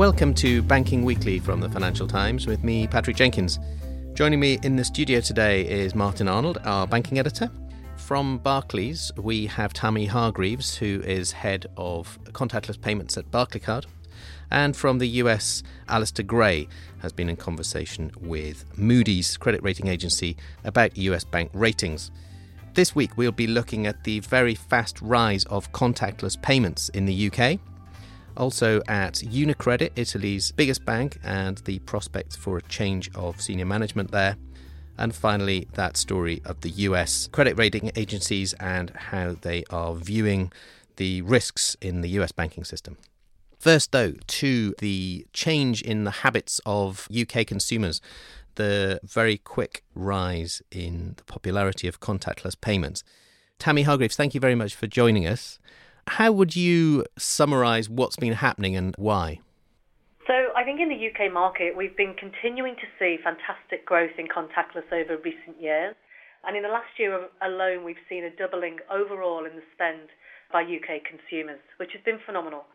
Welcome to Banking Weekly from the Financial Times with me, Patrick Jenkins. Joining me in the studio today is Martin Arnold, our banking editor. From Barclays, we have Tammy Hargreaves, who is head of contactless payments at Barclaycard. And from the US, Alistair Gray has been in conversation with Moody's credit rating agency about US bank ratings. This week, we'll be looking at the very fast rise of contactless payments in the UK, also at Unicredit, Italy's biggest bank, and the prospects for a change of senior management there. And finally, that story of the US credit rating agencies and how they are viewing the risks in the US banking system. First, though, to the change in the habits of UK consumers, the very quick rise in the popularity of contactless payments. Tammy Hargreaves, thank you very much for joining us. How would you summarise what's been happening and why? So, I think in the UK market, we've been continuing to see fantastic growth in contactless over recent years. And in the last year alone, we've seen a doubling overall in the spend by UK consumers, which has been phenomenal.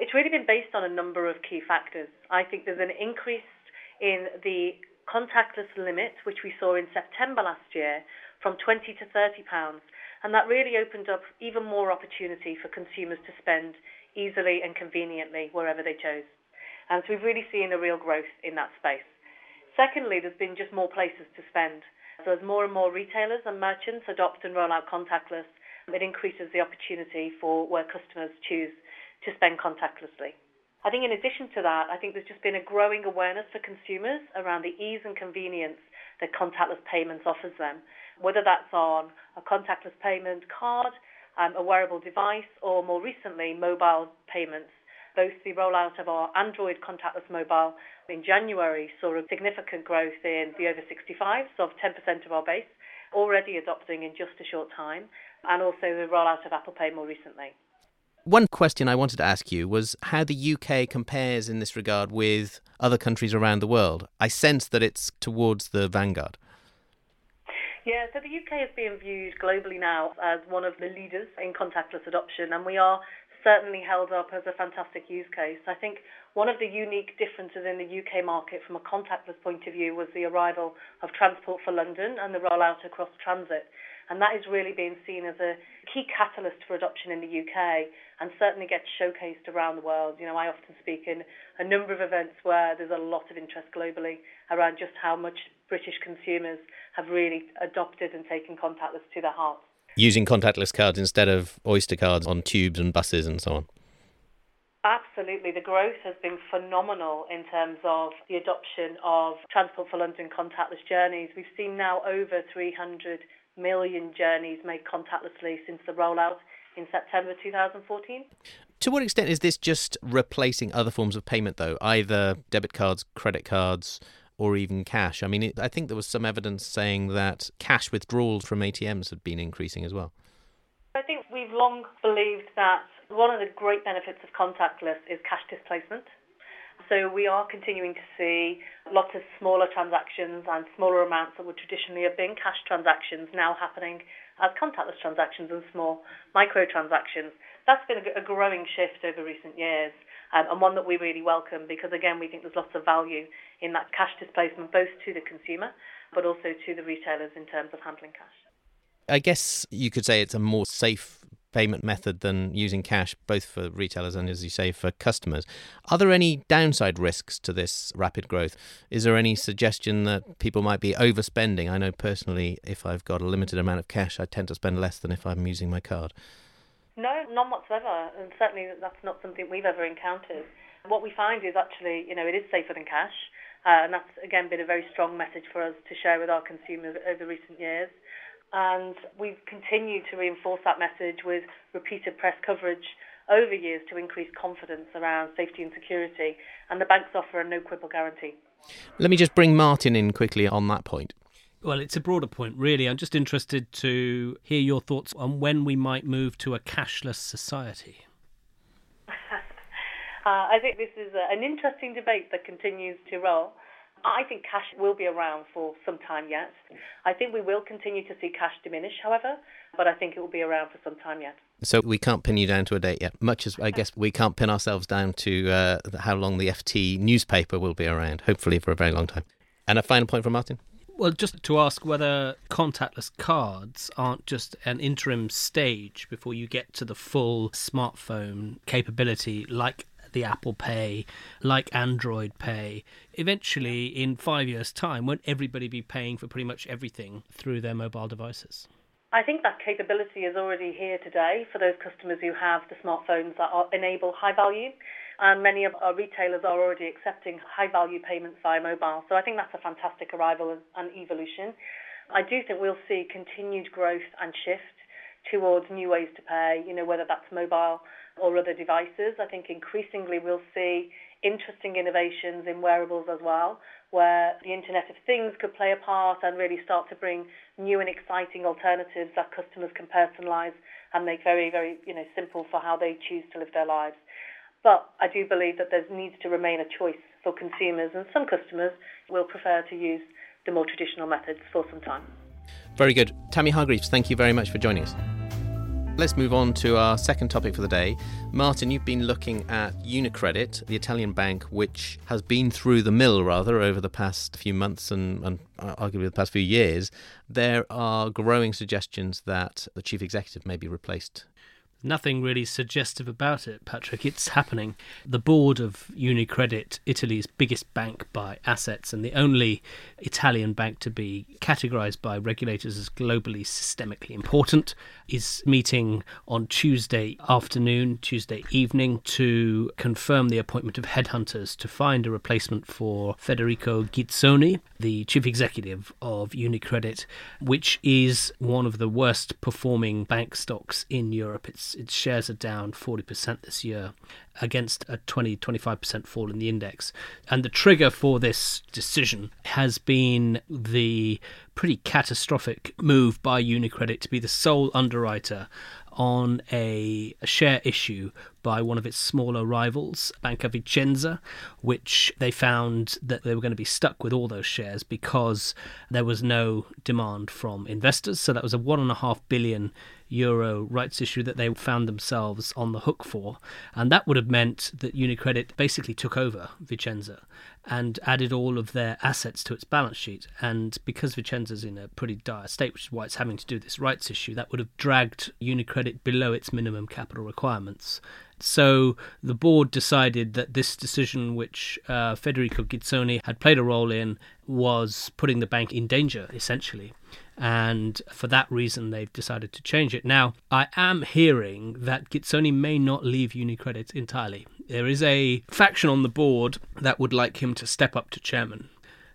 It's really been based on a number of key factors. I think there's an increase in the contactless limit, which we saw in September last year, from 20 to 30 pounds, and that really opened up even more opportunity for consumers to spend easily and conveniently wherever they chose. And so we've really seen a real growth in that space. Secondly, there's been just more places to spend. So as more and more retailers and merchants adopt and roll out contactless, it increases the opportunity for where customers choose to spend contactlessly. I think in addition to that, I think there's just been a growing awareness for consumers around the ease and convenience that contactless payments offers them, whether that's on a contactless payment card, um, a wearable device, or more recently, mobile payments. Both the rollout of our Android contactless mobile in January saw a significant growth in the over 65s so of 10% of our base, already adopting in just a short time, and also the rollout of Apple Pay more recently. One question I wanted to ask you was how the UK compares in this regard with other countries around the world. I sense that it's towards the vanguard. Yeah, so the UK is being viewed globally now as one of the leaders in contactless adoption, and we are certainly held up as a fantastic use case. I think one of the unique differences in the UK market from a contactless point of view was the arrival of Transport for London and the rollout across transit. And that is really being seen as a key catalyst for adoption in the UK and certainly gets showcased around the world. You know, I often speak in a number of events where there's a lot of interest globally around just how much British consumers have really adopted and taken contactless to their hearts. Using contactless cards instead of Oyster cards on tubes and buses and so on. Absolutely. The growth has been phenomenal in terms of the adoption of Transport for London contactless journeys. We've seen now over 300 million journeys made contactlessly since the rollout in September 2014. To what extent is this just replacing other forms of payment, though, either debit cards, credit cards, or even cash? I mean, it, I think there was some evidence saying that cash withdrawals from ATMs had been increasing as well. I think we've long believed that one of the great benefits of contactless is cash displacement. So we are continuing to see lots of smaller transactions and smaller amounts that would traditionally have been cash transactions now happening as contactless transactions and small micro transactions. That's been a, growing shift over recent years um, and one that we really welcome because, again, we think there's lots of value in that cash displacement, both to the consumer but also to the retailers in terms of handling cash. I guess you could say it's a more safe payment method than using cash, both for retailers and, as you say, for customers. Are there any downside risks to this rapid growth? Is there any suggestion that people might be overspending? I know personally, if I've got a limited amount of cash, I tend to spend less than if I'm using my card. No, none whatsoever, and certainly that's not something we've ever encountered. What we find is actually, you know, it is safer than cash, uh, and that's again been a very strong message for us to share with our consumers over recent years And we've continued to reinforce that message with repeated press coverage over years to increase confidence around safety and security. And the banks offer a no quibble guarantee. Let me just bring Martin in quickly on that point. Well, it's a broader point, really. I'm just interested to hear your thoughts on when we might move to a cashless society. uh, I think this is a, an interesting debate that continues to roll. I think cash will be around for some time yet. I think we will continue to see cash diminish, however, but I think it will be around for some time yet. So we can't pin you down to a date yet, much as I guess we can't pin ourselves down to uh, how long the FT newspaper will be around, hopefully for a very long time. And a final point from Martin? Well, just to ask whether contactless cards aren't just an interim stage before you get to the full smartphone capability like the Apple Pay, like Android Pay. Eventually, in five years' time, won't everybody be paying for pretty much everything through their mobile devices? I think that capability is already here today for those customers who have the smartphones that are, enable high value. And many of our retailers are already accepting high value payments via mobile. So I think that's a fantastic arrival and evolution. I do think we'll see continued growth and shift towards new ways to pay, you know, whether that's mobile or other devices. I think increasingly we'll see interesting innovations in wearables as well, where the Internet of Things could play a part and really start to bring new and exciting alternatives that customers can personalize and make very, very, you know, simple for how they choose to live their lives. But I do believe that there needs to remain a choice for consumers, and some customers will prefer to use the more traditional methods for some time. Very good. Tammy Hargreaves, thank you very much for joining us. Let's move on to our second topic for the day. Martin, you've been looking at Unicredit, the Italian bank, which has been through the mill rather over the past few months and, and uh, arguably the past few years. There are growing suggestions that the chief executive may be replaced nothing really suggestive about it, Patrick. It's happening. The board of Unicredit, Italy's biggest bank by assets and the only Italian bank to be categorized by regulators as globally systemically important, is meeting on Tuesday afternoon, Tuesday evening to confirm the appointment of headhunters to find a replacement for Federico Ghizzoni, the chief executive of Unicredit, which is one of the worst performing bank stocks in Europe. It's its shares are down 40% this year against a 20 25% fall in the index. And the trigger for this decision has been the pretty catastrophic move by Unicredit to be the sole underwriter on a, share issue by one of its smaller rivals, Banca Vicenza, which they found that they were going to be stuck with all those shares because there was no demand from investors. So that was a one and a half billion euro rights issue that they found themselves on the hook for. And that would have meant that Unicredit basically took over Vicenza and added all of their assets to its balance sheet. And because Vicenza's in a pretty dire state, which is why it's having to do this rights issue, that would have dragged Unicredit below its minimum capital requirements. So the board decided that this decision, which uh, Federico Ghizzoni had played a role in, was putting the bank in danger, essentially and for that reason they've decided to change it. Now, I am hearing that Ghizzoni may not leave Unicredit entirely. There is a faction on the board that would like him to step up to chairman.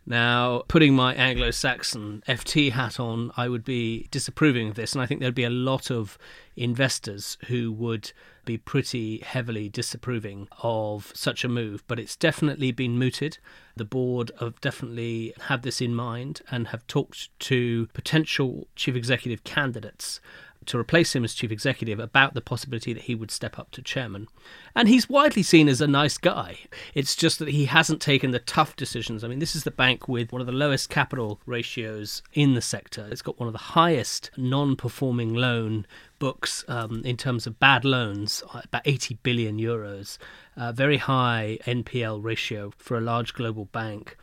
Now, putting my Anglo Saxon FT hat on, I would be disapproving of this, and I think there'd be a lot of investors who would be pretty heavily disapproving of such a move, but it's definitely been mooted. The board have definitely had this in mind and have talked to potential chief executive candidates to replace him as chief executive about the possibility that he would step up to chairman. And he's widely seen as a nice guy. It's just that he hasn't taken the tough decisions. I mean, this is the bank with one of the lowest capital ratios in the sector. It's got one of the highest non performing loan books um, in terms of bad loans, about 80 billion euros. Uh, very high NPL ratio for a large global bank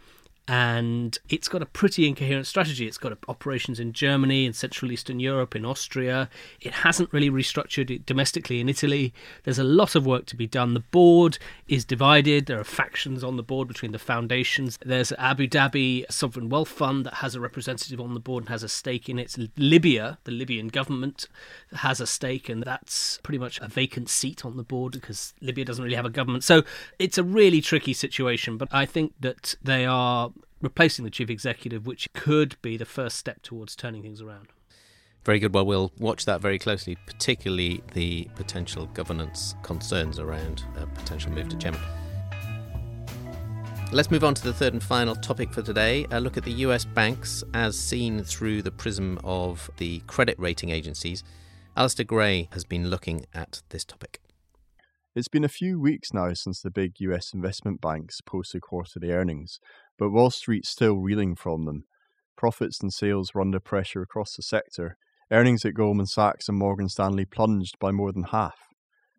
and it's got a pretty incoherent strategy. It's got operations in Germany, in Central Eastern Europe, in Austria. It hasn't really restructured it domestically in Italy. There's a lot of work to be done. The board is divided. There are factions on the board between the foundations. There's Abu Dhabi Sovereign Wealth Fund that has a representative on the board and has a stake in it. Libya, the Libyan government, has a stake, and that's pretty much a vacant seat on the board because Libya doesn't really have a government. So it's a really tricky situation, but I think that they are replacing the chief executive, which could be the first step towards turning things around. Very good. Well, we'll watch that very closely, particularly the potential governance concerns around a potential move to chairman. Let's move on to the third and final topic for today. A look at the US banks as seen through the prism of the credit rating agencies. Alistair Gray has been looking at this topic. It's been a few weeks now since the big US investment banks posted quarterly earnings, but Wall Street's still reeling from them. Profits and sales were under pressure across the sector. Earnings at Goldman Sachs and Morgan Stanley plunged by more than half.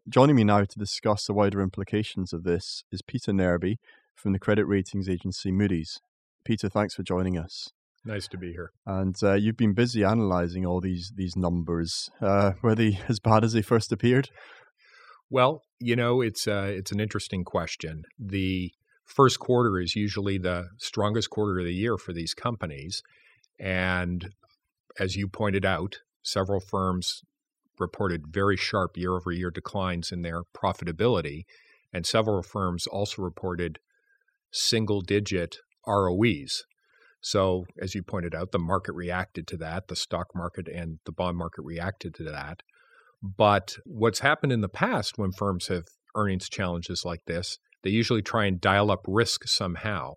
Joining me now to discuss the wider implications of this is Peter Nerby from the credit ratings agency Moody's. Peter, thanks for joining us. Nice to be here. And uh, you've been busy analysing all these these numbers. Uh, were they as bad as they first appeared? Well, you know, it's uh, it's an interesting question. The first quarter is usually the strongest quarter of the year for these companies, and as you pointed out, several firms reported very sharp year-over-year declines in their profitability, and several firms also reported single-digit ROEs. So, as you pointed out, the market reacted to that. The stock market and the bond market reacted to that. But what's happened in the past when firms have earnings challenges like this, they usually try and dial up risk somehow.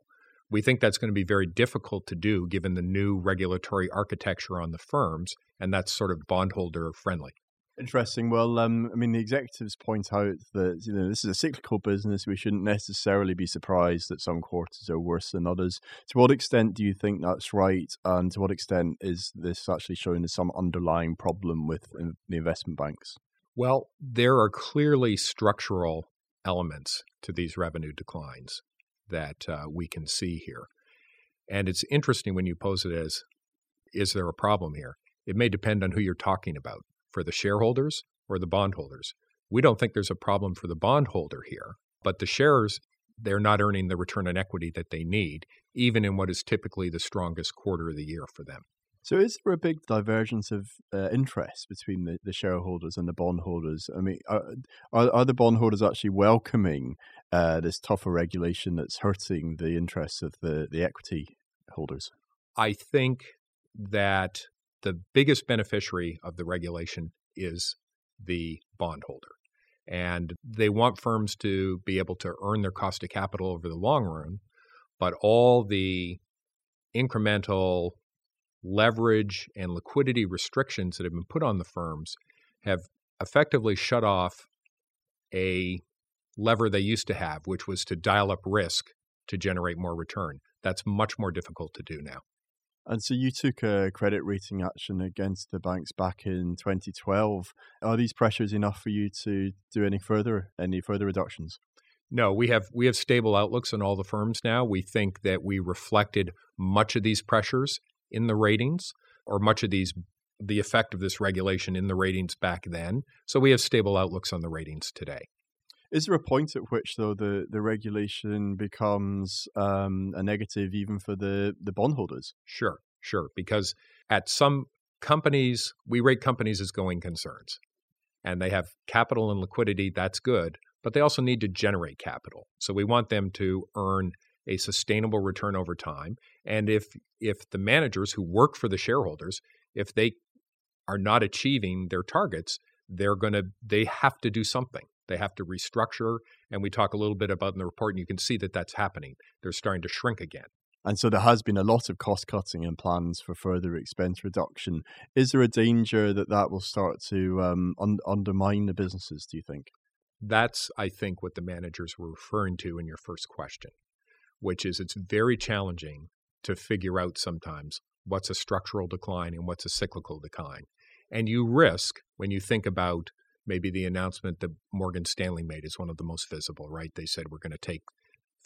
We think that's going to be very difficult to do given the new regulatory architecture on the firms, and that's sort of bondholder friendly. Interesting. Well, um, I mean, the executives point out that you know this is a cyclical business. We shouldn't necessarily be surprised that some quarters are worse than others. To what extent do you think that's right, and to what extent is this actually showing some underlying problem with the investment banks? Well, there are clearly structural elements to these revenue declines that uh, we can see here, and it's interesting when you pose it as, "Is there a problem here?" It may depend on who you're talking about for the shareholders or the bondholders. We don't think there's a problem for the bondholder here, but the shares, they're not earning the return on equity that they need, even in what is typically the strongest quarter of the year for them. So, is there a big divergence of uh, interest between the, the shareholders and the bondholders? I mean, are, are, are the bondholders actually welcoming uh, this tougher regulation that's hurting the interests of the, the equity holders? I think that the biggest beneficiary of the regulation is the bondholder. And they want firms to be able to earn their cost of capital over the long run, but all the incremental leverage and liquidity restrictions that have been put on the firms have effectively shut off a lever they used to have, which was to dial up risk to generate more return. That's much more difficult to do now. And so you took a credit rating action against the banks back in 2012. Are these pressures enough for you to do any further any further reductions? No, we have we have stable outlooks on all the firms now. We think that we reflected much of these pressures in the ratings or much of these the effect of this regulation in the ratings back then. So we have stable outlooks on the ratings today. Is there a point at which, though, the, the regulation becomes um, a negative even for the, the bondholders? Sure, sure. Because at some companies, we rate companies as going concerns, and they have capital and liquidity. That's good, but they also need to generate capital. So we want them to earn a sustainable return over time. And if if the managers who work for the shareholders, if they are not achieving their targets, they're going to they have to do something they have to restructure. And we talk a little bit about in the report, and you can see that that's happening. They're starting to shrink again. And so there has been a lot of cost cutting and plans for further expense reduction. Is there a danger that that will start to um, un- undermine the businesses, do you think? That's, I think, what the managers were referring to in your first question, which is it's very challenging to figure out sometimes what's a structural decline and what's a cyclical decline. And you risk, when you think about maybe the announcement that Morgan Stanley made is one of the most visible, right? They said we're going to take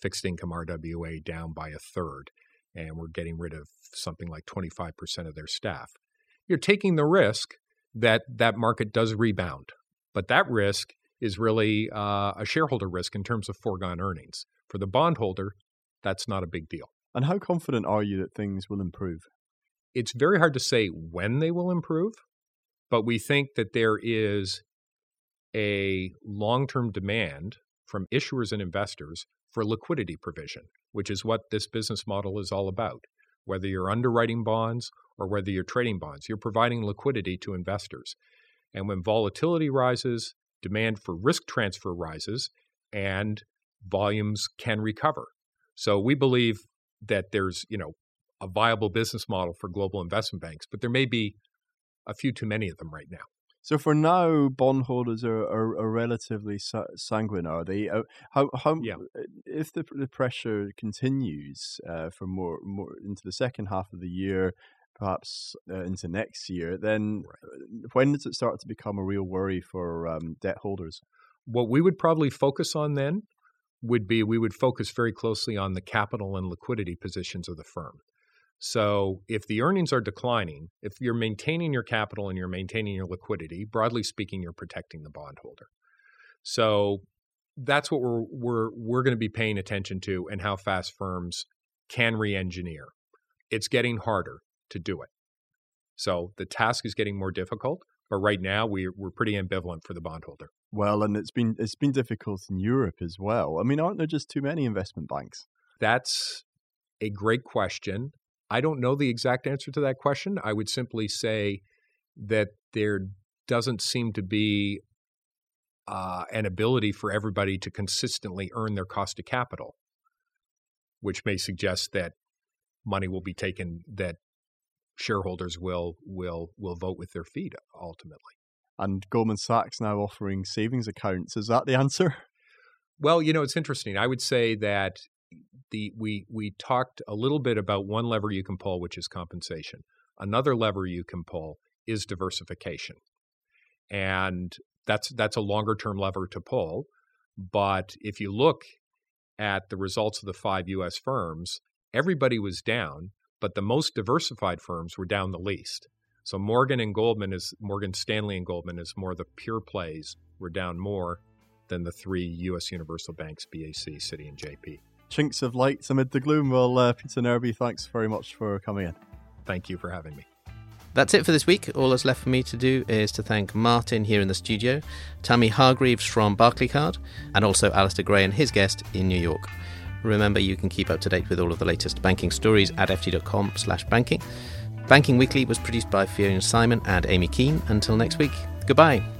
fixed income RWA down by a third, and we're getting rid of something like 25% of their staff. You're taking the risk that that market does rebound, but that risk is really uh, a shareholder risk in terms of foregone earnings. For the bondholder, that's not a big deal. And how confident are you that things will improve? It's very hard to say when they will improve, but we think that there is a long term demand from issuers and investors for liquidity provision, which is what this business model is all about. whether you're underwriting bonds or whether you're trading bonds. You're providing liquidity to investors. And when volatility rises, demand for risk transfer rises, and volumes can recover. So we believe that there's, you know, a viable business model for global investment banks, but there may be a few too many of them right now. So for now, bondholders are, are, are relatively sanguine. Are they? Uh, how how yeah. if the the pressure continues uh, for more more into the second half of the year, perhaps uh, into next year, then right. Uh, when does it start to become a real worry for um, debt holders? What we would probably focus on then would be we would focus very closely on the capital and liquidity positions of the firm. So if the earnings are declining, if you're maintaining your capital and you're maintaining your liquidity, broadly speaking, you're protecting the bondholder. So that's what we're we're we're going to be paying attention to and how fast firms can re-engineer. It's getting harder to do it. So the task is getting more difficult, but right now we we're pretty ambivalent for the bondholder. Well, and it's been it's been difficult in Europe as well. I mean, aren't there just too many investment banks? That's a great question. I don't know the exact answer to that question. I would simply say that there doesn't seem to be uh, an ability for everybody to consistently earn their cost of capital, which may suggest that money will be taken that shareholders will will will vote with their feet ultimately. And Goldman Sachs now offering savings accounts. Is that the answer? Well, you know, it's interesting. I would say that the we we talked a little bit about one lever you can pull, which is compensation. Another lever you can pull is diversification, and that's that's a longer term lever to pull. But if you look at the results of the five U.S. firms, everybody was down, but the most diversified firms were down the least. So Morgan and Goldman is Morgan Stanley and Goldman is more the pure plays were down more than the three U.S. universal banks, BAC, Citi, and JP chinks of light amid the gloom. Well, uh, Peter Nerby, thanks very much for coming in. Thank you for having me. That's it for this week. All that's left for me to do is to thank Martin here in the studio, Tammy Hargreaves from Barclaycard, and also Alistair Gray and his guest in New York. Remember, you can keep up to date with all of the latest banking stories at ft.com slash banking. Banking Weekly was produced by Fiona Simon and Amy Keane. Until next week, goodbye.